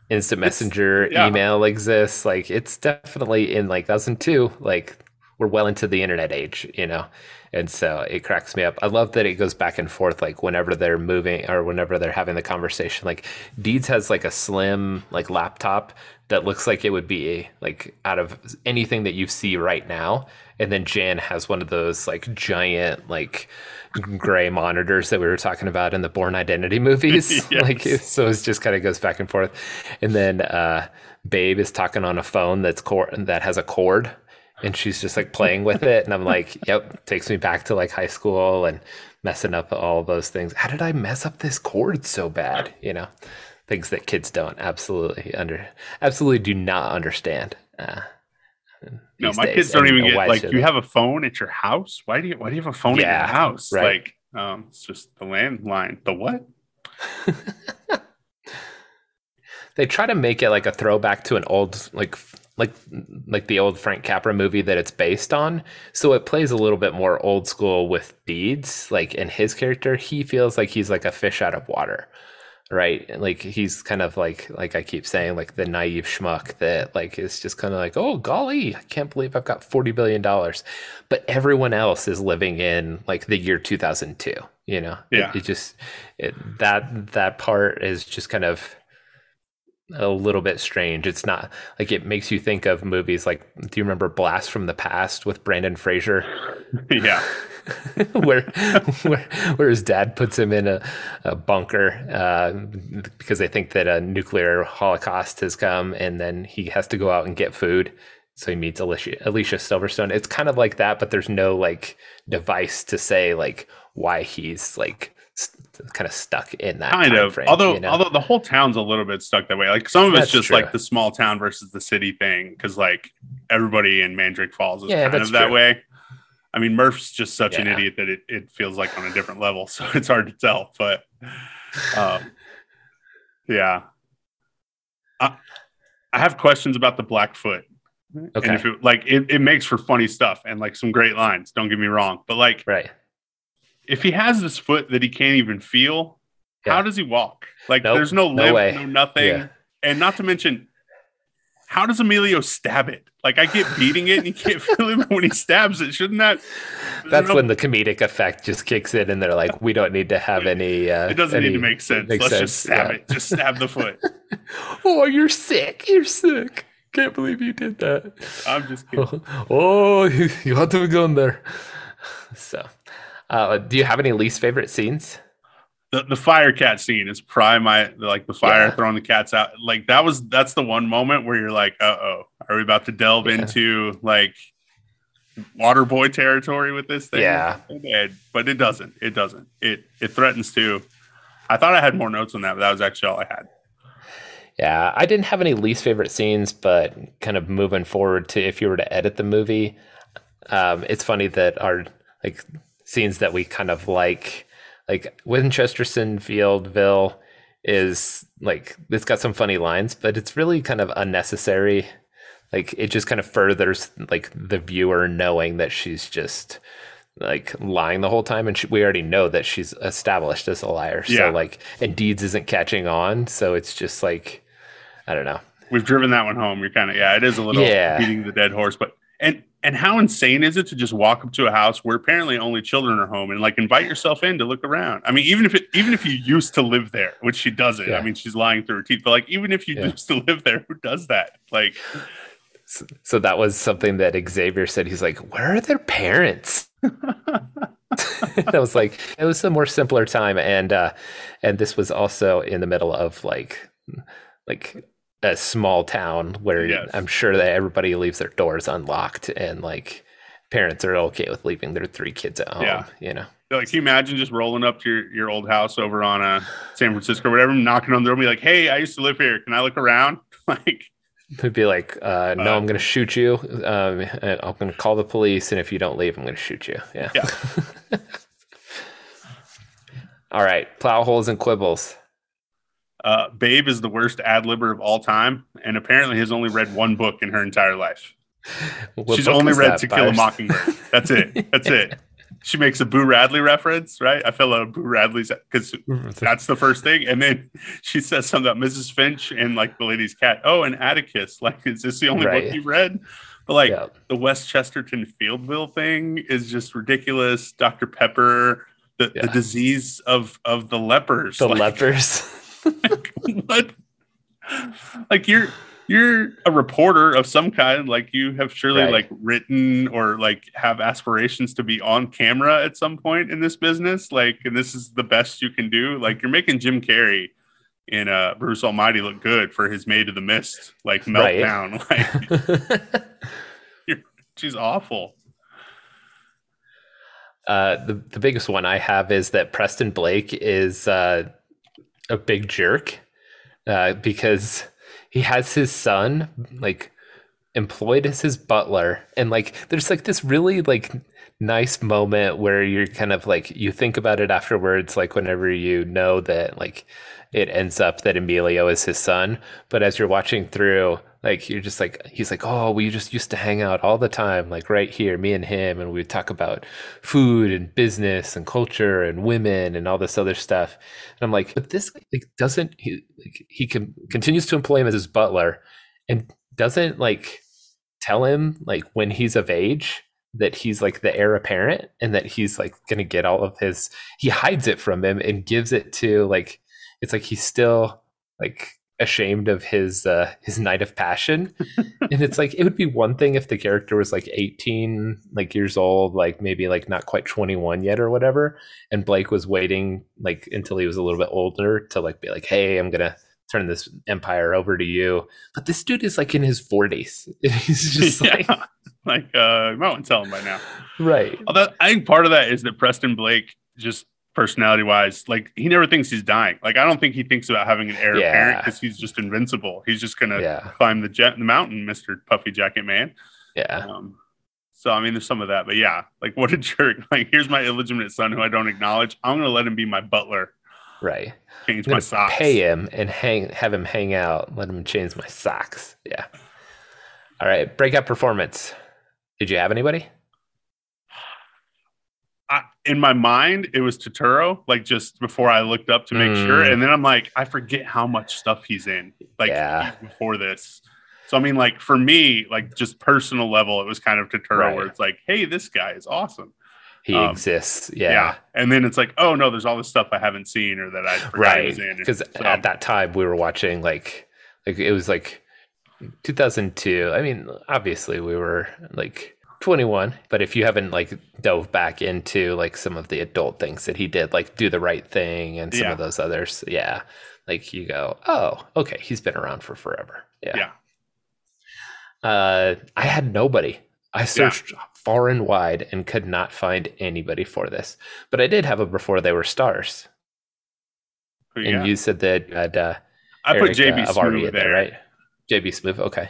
instant messenger yeah. email exists. Like it's definitely in like 2002, like we're well into the internet age, you know? And so it cracks me up. I love that it goes back and forth, like whenever they're moving or whenever they're having the conversation. Like Deeds has like a slim like laptop that looks like it would be like out of anything that you see right now. And then Jan has one of those like giant like gray monitors that we were talking about in the Bourne Identity movies. yes. Like so it just kind of goes back and forth. And then uh Babe is talking on a phone that's cord that has a cord and she's just like playing with it and i'm like yep takes me back to like high school and messing up all those things how did i mess up this chord so bad you know things that kids don't absolutely under absolutely do not understand uh, No, my days. kids don't and even get like you have a phone at your house. Why do you why do you have a phone yeah, at your house? Right. Like um it's just the landline. The what? they try to make it like a throwback to an old like like like the old Frank Capra movie that it's based on. So it plays a little bit more old school with Deeds. Like in his character, he feels like he's like a fish out of water. Right. Like he's kind of like like I keep saying, like the naive schmuck that like is just kind of like, oh golly, I can't believe I've got forty billion dollars. But everyone else is living in like the year two thousand two, you know? Yeah. It, it just it, that that part is just kind of a little bit strange. It's not like it makes you think of movies like do you remember Blast from the Past with Brendan Fraser? yeah. where, where where his dad puts him in a, a bunker uh, because they think that a nuclear holocaust has come and then he has to go out and get food. So he meets Alicia, Alicia Silverstone. It's kind of like that, but there's no like device to say like why he's like kind of stuck in that kind of frame, although you know? although the whole town's a little bit stuck that way like some of it's just true. like the small town versus the city thing because like everybody in mandrake falls is yeah, kind of that true. way i mean murph's just such yeah. an idiot that it, it feels like on a different level so it's hard to tell but um, yeah I, I have questions about the blackfoot okay and if it, like it, it makes for funny stuff and like some great lines don't get me wrong but like right if he has this foot that he can't even feel, yeah. how does he walk? Like nope, there's no limp, no, no nothing. Yeah. And not to mention, how does Emilio stab it? Like I get beating it and you can't feel it when he stabs it. Shouldn't that? That's no... when the comedic effect just kicks in, and they're like, "We don't need to have any." Uh, it doesn't any, need to make sense. Let's sense. just stab yeah. it. Just stab the foot. oh, you're sick. You're sick. Can't believe you did that. I'm just kidding. Oh, you, you ought to have gone there. So, uh, do you have any least favorite scenes? The, the fire cat scene is probably my like the fire yeah. throwing the cats out. Like that was that's the one moment where you're like, uh oh, are we about to delve yeah. into like water boy territory with this thing? Yeah. And, but it doesn't. It doesn't. It it threatens to. I thought I had more notes on that, but that was actually all I had. Yeah, I didn't have any least favorite scenes, but kind of moving forward to if you were to edit the movie, um, it's funny that our like scenes that we kind of like. Like Winchester Fieldville is like it's got some funny lines, but it's really kind of unnecessary. Like it just kind of furthers like the viewer knowing that she's just like lying the whole time and she, we already know that she's established as a liar yeah. so like and deeds isn't catching on so it's just like i don't know we've driven that one home you're kind of yeah it is a little yeah. beating the dead horse but and and how insane is it to just walk up to a house where apparently only children are home and like invite yourself in to look around? I mean, even if it, even if you used to live there, which she doesn't. Yeah. I mean, she's lying through her teeth. But like, even if you yeah. used to live there, who does that? Like, so, so that was something that Xavier said. He's like, "Where are their parents?" I was like, it was a more simpler time, and uh, and this was also in the middle of like like a small town where yes. I'm sure that everybody leaves their doors unlocked and like parents are okay with leaving their three kids at home. Yeah. You know. Like, can you imagine just rolling up to your, your old house over on a uh, San Francisco or whatever, knocking on the door, and be like, "Hey, I used to live here. Can I look around?" like, would be like, uh, "No, uh, I'm going to shoot you. Um, I'm going to call the police, and if you don't leave, I'm going to shoot you." Yeah. Yeah. All right, plow holes and quibbles. Uh, Babe is the worst ad libber of all time, and apparently has only read one book in her entire life. What She's only read To Kill a Mockingbird. That's it. That's it. She makes a Boo Radley reference, right? I fell out Boo Radley's because that's the first thing, and then she says something about Mrs. Finch and like the lady's cat. Oh, and Atticus. Like, is this the only right. book you've read? But like yeah. the West Chesterton Fieldville thing is just ridiculous. Dr. Pepper, the, yeah. the disease of of the lepers. The like, lepers what? Like you're you're a reporter of some kind. Like you have surely right. like written or like have aspirations to be on camera at some point in this business. Like, and this is the best you can do. Like you're making Jim Carrey in uh Bruce Almighty look good for his Maid of the Mist like meltdown. Right. Like she's awful. Uh, the the biggest one I have is that Preston Blake is uh, a big jerk uh, because he has his son like employed as his butler. And like there's like this really like nice moment where you're kind of like you think about it afterwards like whenever you know that like it ends up that Emilio is his son. But as you're watching through like you're just like he's like oh we just used to hang out all the time like right here me and him and we would talk about food and business and culture and women and all this other stuff. And i'm like but this like doesn't he like, he can continues to employ him as his butler and doesn't like tell him like when he's of age that he's like the heir apparent and that he's like gonna get all of his he hides it from him and gives it to like it's like he's still like ashamed of his uh his night of passion. And it's like it would be one thing if the character was like 18 like years old like maybe like not quite 21 yet or whatever and blake was waiting like until he was a little bit older to like be like hey i'm gonna turn this empire over to you. But this dude is like in his 40s he's just like yeah. like uh you might want to tell him by now. Right. Although i think part of that is that preston blake just personality wise, like he never thinks he's dying. Like I don't think he thinks about having an heir Yeah. apparent because he's just invincible. He's just gonna yeah climb the jet the mountain, Mister Puffy Jacket Man. yeah Um, so I mean, there's some of that, but yeah, like what a jerk! Like here's my illegitimate son who I don't acknowledge. I'm gonna let him be my butler, right change my socks. pay him and hang have him hang out let him change my socks yeah all right breakout performance did you have anybody I, in my mind, it was Turturro. Like just before I looked up to make Mm. sure, and then I'm like, I forget how much stuff he's in. Like Yeah. before this. So I mean, like for me, like just personal level, it was kind of Turturro, Right. where it's like, hey, this guy is awesome. he Um, exists Yeah. yeah, And then it's like, oh no, there's all this stuff I haven't seen or that I forgot he right was in. because So, at that time we were watching like like it was like 2002 i mean obviously we were like 21 but if you haven't like dove back into like some of the adult things that he did like do the right thing and some Yeah. of those others yeah like you go oh okay he's been around for forever yeah, Yeah. uh i had nobody i searched far and wide and could not find anybody for this but i did have a before they were stars and you said that uh, I put Erick, JB uh, Avari Smoove in there, right? JB Smoove. Okay.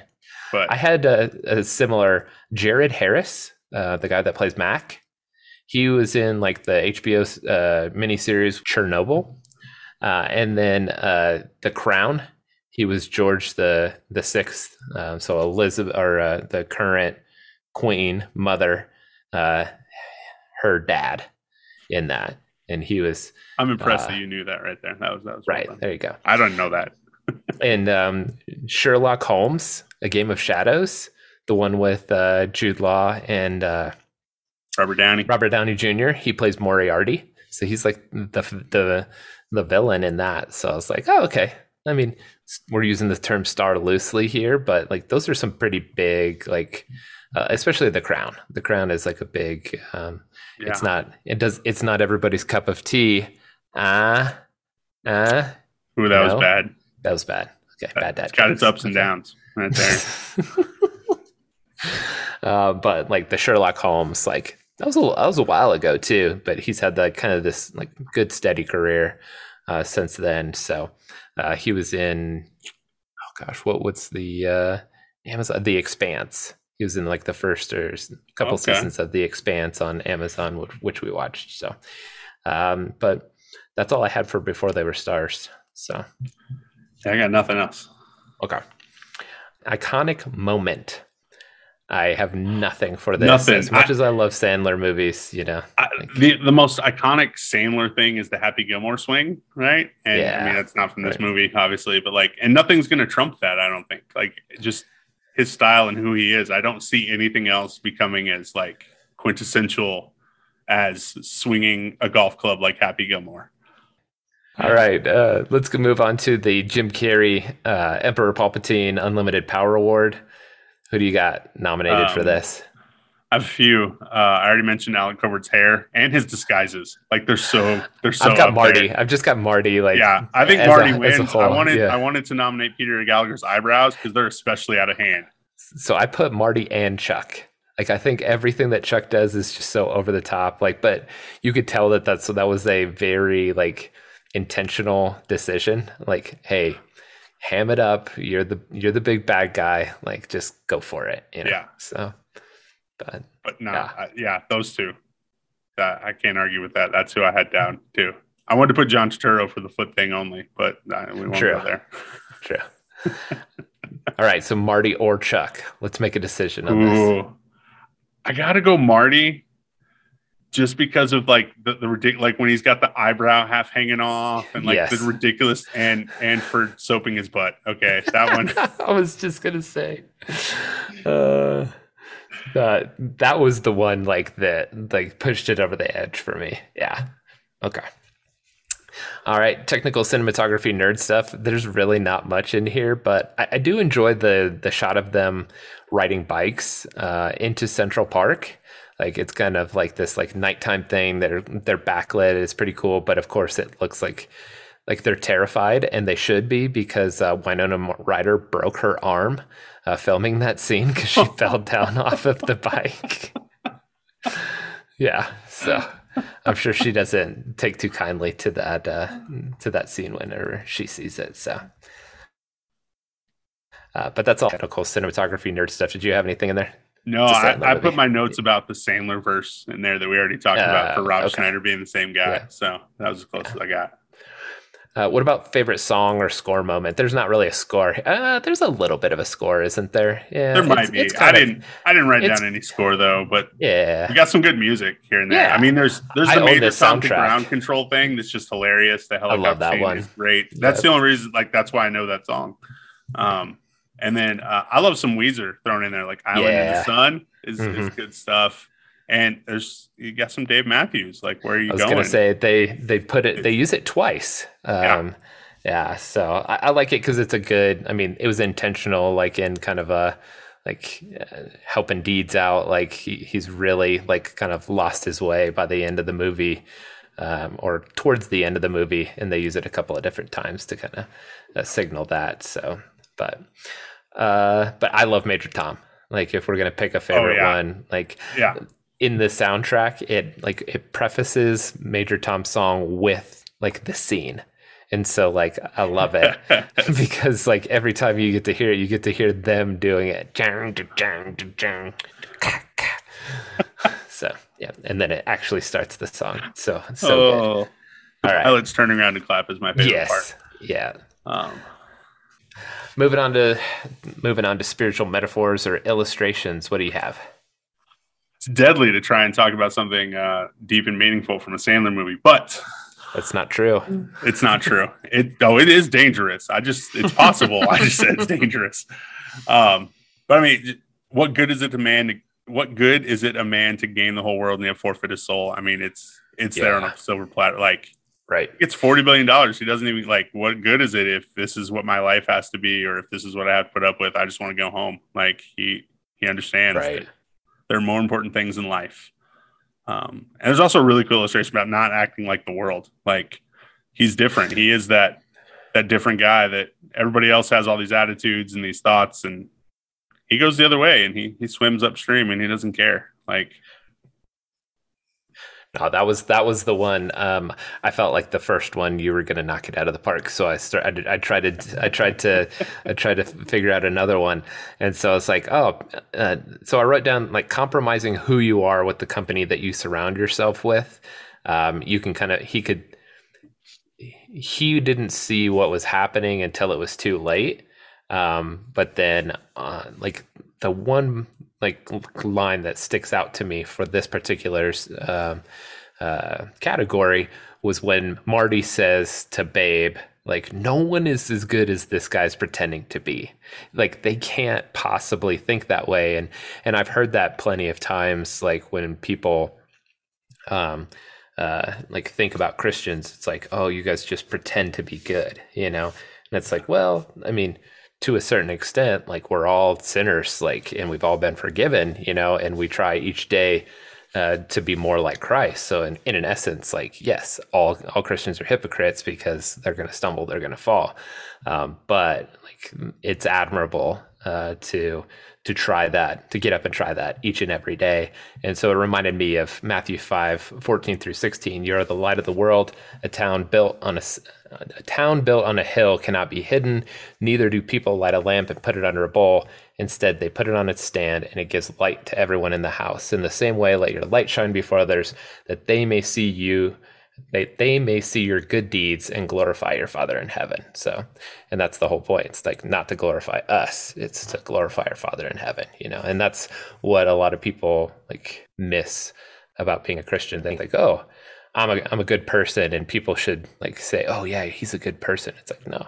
But I had a, a similar Jared Harris, uh, the guy that plays Mac. He was in like the HBO uh, miniseries Chernobyl, uh, and then uh, The Crown. He was George the the sixth. Um, so Elizabeth, or uh, the current queen mother, uh, her dad, in that, and he was I'm impressed uh, that you knew that right there. That was that was right done. there. You go. I don't know that. and um, Sherlock Holmes, A Game of Shadows, the one with uh, Jude Law and uh, Robert Downey. Robert Downey Jr. He plays Moriarty, so he's like the the the villain in that. So I was like, oh, okay. I mean, we're using the term star loosely here, but like those are some pretty big, like uh, especially the Crown. The Crown is like a big. Um, Yeah. It's not. It does. It's not everybody's cup of tea. Ah, ah. Ooh, that was bad. That was bad. Okay, bad dad. It's got its ups and downs right there. uh, but like the Sherlock Holmes, like that was a that was a while ago too. But he's had that kind of this like good steady career uh, since then. So uh, he was in oh gosh, what what's the uh, Amazon The Expanse. He was in like the first or couple Okay. seasons of The Expanse on Amazon, which, which we watched. So, um, but that's all I had for before they were stars. So I got nothing else. Okay. Iconic moment. I have nothing for this. Nothing. As much I- as I love Sandler movies, you know. I, the the most iconic Sandler thing is the Happy Gilmore swing, right? And I mean that's not from this Right. movie, obviously, but like, and nothing's gonna trump that. I don't think. Like, just his style and who he is. I don't see anything else becoming as like quintessential as swinging a golf club like Happy Gilmore. All right, uh, let's move on to the Jim Carrey uh, Emperor Palpatine Unlimited Power Award. Who do you got nominated for Um, this? I have a few. Uh, I already mentioned Allen Covert's hair and his disguises. Like they're so they're so. I've got Marty. there. I've just got Marty. Like, yeah, I think Marty a wins. I wanted yeah. I wanted to nominate Peter Gallagher's eyebrows because they're especially out of hand. so I put Marty and Chuck. Like I think everything that Chuck does is just so over the top. Like, but you could tell that that's that was a very like intentional decision. Like, hey, ham it up. You're the you're the big bad guy. Like just go for it. You know? Yeah. So, but but no, yeah, yeah those two. Uh, I can't argue with that. That's who I had down too. I wanted to put John Turturro for the foot thing only, but uh, we won't True. go there. True. All right, so Marty or Chuck. Let's make a decision on Ooh. this. I gotta go Marty, just because of like the, the ridiculous, like when he's got the eyebrow half hanging off and like yes. the ridiculous and and for soaping his butt. Okay, that one. I was just gonna say. Uh, that that was the one like that like pushed it over the edge for me. Yeah. Okay. All right, technical cinematography nerd stuff. There's really not much in here, but I, I do enjoy the the shot of them riding bikes uh, into Central Park. Like it's kind of like this like nighttime thing. They're they're backlit. It's pretty cool, but of course it looks like like they're terrified, and they should be because uh, Winona Ryder broke her arm uh, filming that scene because she fell down off of the bike. yeah, so I'm sure she doesn't take too kindly to that uh, to that scene whenever she sees it. So, uh, but that's all technical cinematography nerd stuff. Did you have anything in there? No, I, I, put my notes about the Sandler verse in there that we already talked uh, about for Rob okay. Schneider being the same guy. Yeah. So that was as close yeah. as I got. Uh, what about favorite song or score moment? There's not really a score. Uh, there's a little bit of a score, isn't there? Yeah, there might be. I didn't. I didn't write down any score though, but yeah, we got some good music here and there. Yeah. I mean, there's there's the major sound ground control thing that's just hilarious. The helicopter I love that one. is great. That's the only reason. Like that's why I know that song. Um, and then uh, I love some Weezer thrown in there, like "Island yeah. in the Sun" is, mm-hmm. is good stuff and there's you got some Dave Matthews. Like, where are you I was going? gonna say they they put it they use it twice. Um, yeah. yeah. So I, I like it because it's a good. I mean, it was intentional, like in kind of a like uh, helping deeds out. Like he, he's really like kind of lost his way by the end of the movie. Um, or towards the end of the movie, and they use it a couple of different times to kind of uh, signal that. So, but uh, but I love Major Tom. Like, if we're gonna pick a favorite oh, yeah. one, like yeah, in the soundtrack it like it prefaces major tom's song with like the scene. And so like i love it because like every time you get to hear it you get to hear them doing it. So yeah. And then it actually starts the song. So so oh, good. all right. Let's turn around to clap is my favorite yes. part. Yeah. Um moving on to moving on to spiritual metaphors or illustrations what do you have it's deadly to try and talk about something uh, deep and meaningful from a Sandler movie, but that's not true. It's not true. It oh, it is dangerous. I just it's possible. I just said it's dangerous. Um, but I mean, what good is it to man? To, what good is it a man to gain the whole world and yet forfeit his soul? I mean, it's it's yeah. there on a silver platter. Like, right? It's forty billion dollars. He doesn't even like. What good is it if this is what my life has to be, or if this is what I have to put up with? I just want to go home. Like he he understands. Right. There are more important things in life. Um, and there's also a really cool illustration about not acting like the world. Like he's different. He is that that different guy that everybody else has all these attitudes and these thoughts, and he goes the other way and he he swims upstream and he doesn't care. Like no, that was that was the one. Um, I felt like the first one you were going to knock it out of the park. So I started. I, I tried to. I tried to. I tried to figure out another one. And so it's like, oh, uh, so I wrote down like compromising who you are with the company that you surround yourself with. Um, you can kind of. He could. He didn't see what was happening until it was too late. Um, but then, uh, like the one like line that sticks out to me for this particular uh, uh, category was when Marty says to Babe, like, no one is as good as this guy's pretending to be. Like, they can't possibly think that way. And and I've heard that plenty of times, like when people um uh like think about Christians, it's like, oh, you guys just pretend to be good, you know? And it's like, well, I mean, to a certain extent, like we're all sinners, like, and we've all been forgiven, you know, and we try each day uh, to be more like Christ. So, in, in an essence, like, yes, all all Christians are hypocrites because they're going to stumble, they're going to fall. Um, but like, it's admirable uh, to to try that, to get up and try that each and every day. And so it reminded me of Matthew 5, 14 through 16. You are the light of the world. A town built on a, a town built on a hill cannot be hidden. Neither do people light a lamp and put it under a bowl. Instead, they put it on its stand and it gives light to everyone in the house. In the same way, let your light shine before others that they may see you they, they may see your good deeds and glorify your father in heaven. So and that's the whole point. It's like not to glorify us it's to glorify our father in heaven you know? And that's what a lot of people like miss about being a christian. They think like oh i'm a, I'm a good person and people should like say oh yeah he's a good person. It's like no.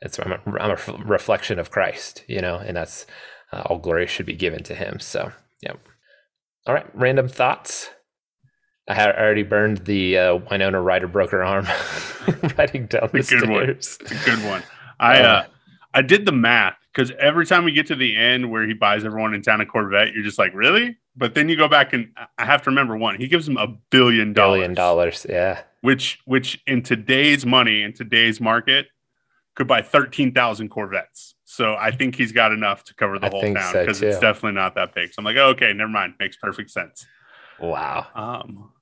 It's i'm a, I'm a reflection of christ you know? And that's uh, all glory should be given to him. So yeah. All right random thoughts I had already burned the uh, Winona Ryder broke her arm riding down the stairs. One. It's a good one. I uh, uh, I did the math because every time we get to the end where he buys everyone in town a Corvette, you're just like, really? But then you go back and I have to remember one. He gives him a billion dollars. Billion dollars, yeah. Which which in today's money in today's market could buy thirteen thousand Corvettes. So I think he's got enough to cover the I whole town because so it's definitely not that big. So I'm like, oh, okay, never mind. Makes perfect sense. Wow. Um,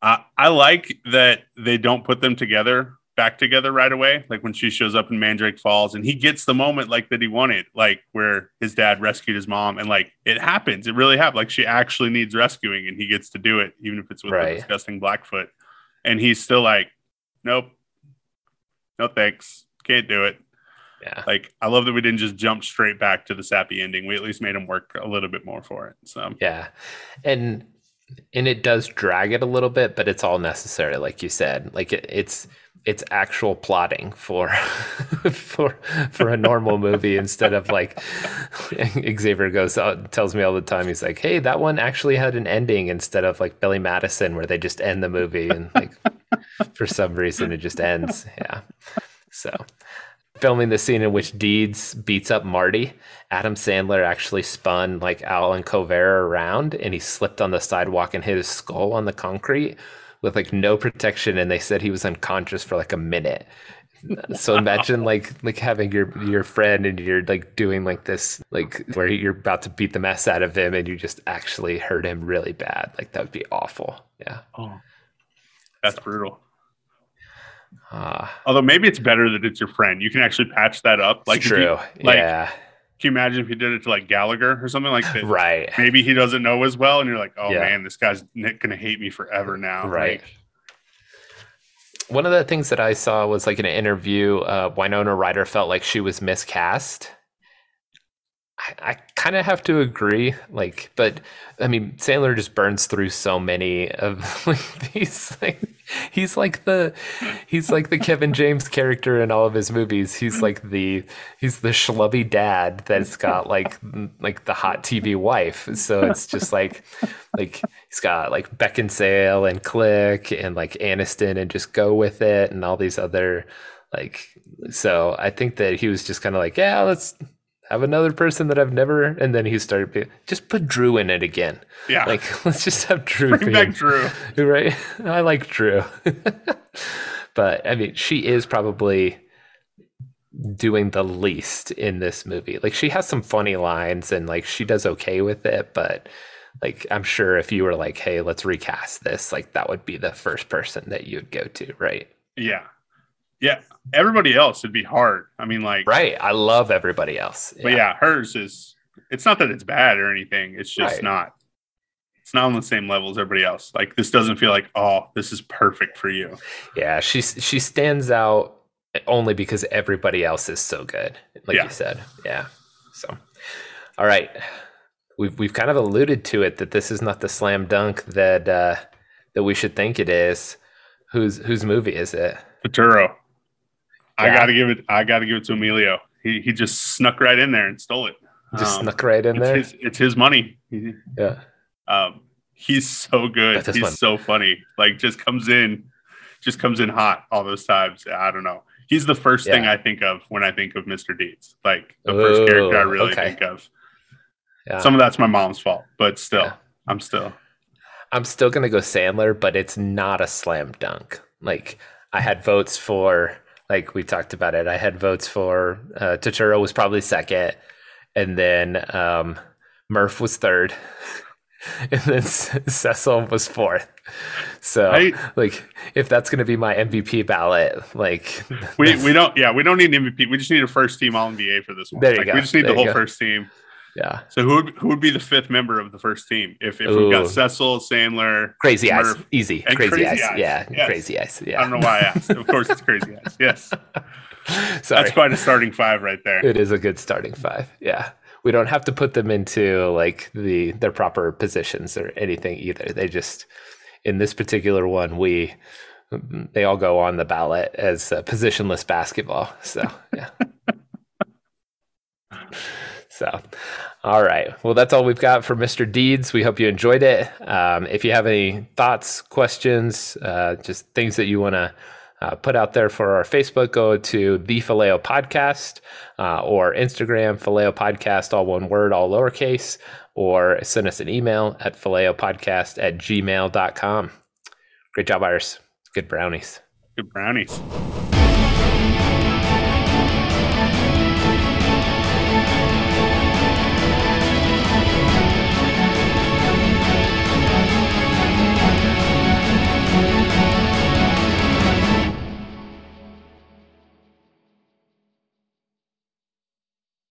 I, I like that they don't put them together back together right away. Like when she shows up in Mandrake Falls and he gets the moment like that he wanted, like where his dad rescued his mom and like it happens. It really happened. Like she actually needs rescuing and he gets to do it, even if it's with right. the disgusting Blackfoot. And he's still like, Nope. No thanks. Can't do it. Yeah. Like I love that we didn't just jump straight back to the sappy ending. We at least made him work a little bit more for it. So yeah. And and it does drag it a little bit, but it's all necessary, like you said. Like it, it's it's actual plotting for for for a normal movie instead of like Xavier goes uh, tells me all the time he's like hey that one actually had an ending instead of like Billy Madison where they just end the movie and like for some reason it just ends yeah so filming the scene in which Deeds beats up Marty, Adam Sandler actually spun like Allen Covert around and he slipped on the sidewalk and hit his skull on the concrete with like no protection and they said he was unconscious for like a minute. So imagine like like having your your friend and you're like doing like this like where you're about to beat the mess out of him and you just actually hurt him really bad. Like that would be awful. Yeah. Oh. That's so. brutal. Uh, Although maybe it's better that it's your friend. You can actually patch that up. Like true. You, like, yeah. Can you imagine if you did it to like Gallagher or something like that? right. Maybe he doesn't know as well, and you're like, oh yeah. man, this guy's gonna hate me forever now. Right. Like, one of the things that I saw was like in an interview, uh, Winona Ryder felt like she was miscast I, kind of have to agree. Like, but I mean, Sandler just burns through so many of like, these. Like, he's like the he's like the Kevin James character in all of his movies. He's like the he's the schlubby dad that's got like like the hot TV wife. So it's just like like he's got like Beckinsale and Click and like Aniston and just go with it and all these other like. So I think that he was just kind of like, yeah, let's have another person that I've never, and then he started being, just put Drew in it again. Yeah, like let's just have Drew. Bring back Drew, right? I like Drew, but I mean, she is probably doing the least in this movie. Like she has some funny lines, and like she does okay with it, but like I'm sure if you were like, hey, let's recast this, like that would be the first person that you'd go to, right? Yeah, yeah, everybody else would be hard. I mean, like right. I love everybody else. Yeah. But yeah, hers is. It's not that it's bad or anything. It's just right. not. It's not on the same level as everybody else. Like this doesn't feel like oh, this is perfect for you. Yeah, she she stands out only because everybody else is so good. Like yeah. you said. Yeah. So, all right. We've we've kind of alluded to it that this is not the slam dunk that uh, that we should think it is. Whose whose movie is it? Turturro. I got to give it. I got to give it to Emilio. He he just snuck right in there and stole it. Just um, snuck right in it's there. His, it's his money. Yeah. Um, he's so good. He's fun. so funny. Like just comes in, just comes in hot all those times. I don't know. He's the first yeah. thing I think of when I think of Mr. Deeds. Like the Ooh, first character I really okay. think of. Yeah. Some of that's my mom's fault, but still, yeah. I'm still. I'm still gonna go Sandler, but it's not a slam dunk. Like I had votes for like we talked about it. I had votes for uh, Turturro was probably second, and then um, Murph was third, and then Cecil was fourth. So, right. like, if that's going to be my MVP ballot, like, we we don't, yeah, we don't need an MVP. We just need a first team All NBA for this one. There you like, go. We just need there the whole go. first team. Yeah. So who would who would be the fifth member of the first team? If if we've got Cecil, Sandler, Crazy Murph, Eyes, easy, Crazy, crazy eyes. eyes. yeah, yes. Crazy Eyes, yeah. I don't know why I asked. of course, it's Crazy Eyes. Yes. Sorry. That's quite a starting five right there. It is a good starting five. Yeah. We don't have to put them into like the their proper positions or anything either. They just in this particular one we they all go on the ballot as uh, positionless basketball. So yeah. So, all right. Well, that's all we've got for Mr. Deeds. We hope you enjoyed it. Um, if you have any thoughts, questions, uh, just things that you want to uh, put out there for our Facebook, go to the Phileo Podcast uh, or Instagram, Phileo Podcast, all one word, all lowercase, or send us an email at phileopodcast at gmail.com. Great job, Iris. Good brownies. Good brownies.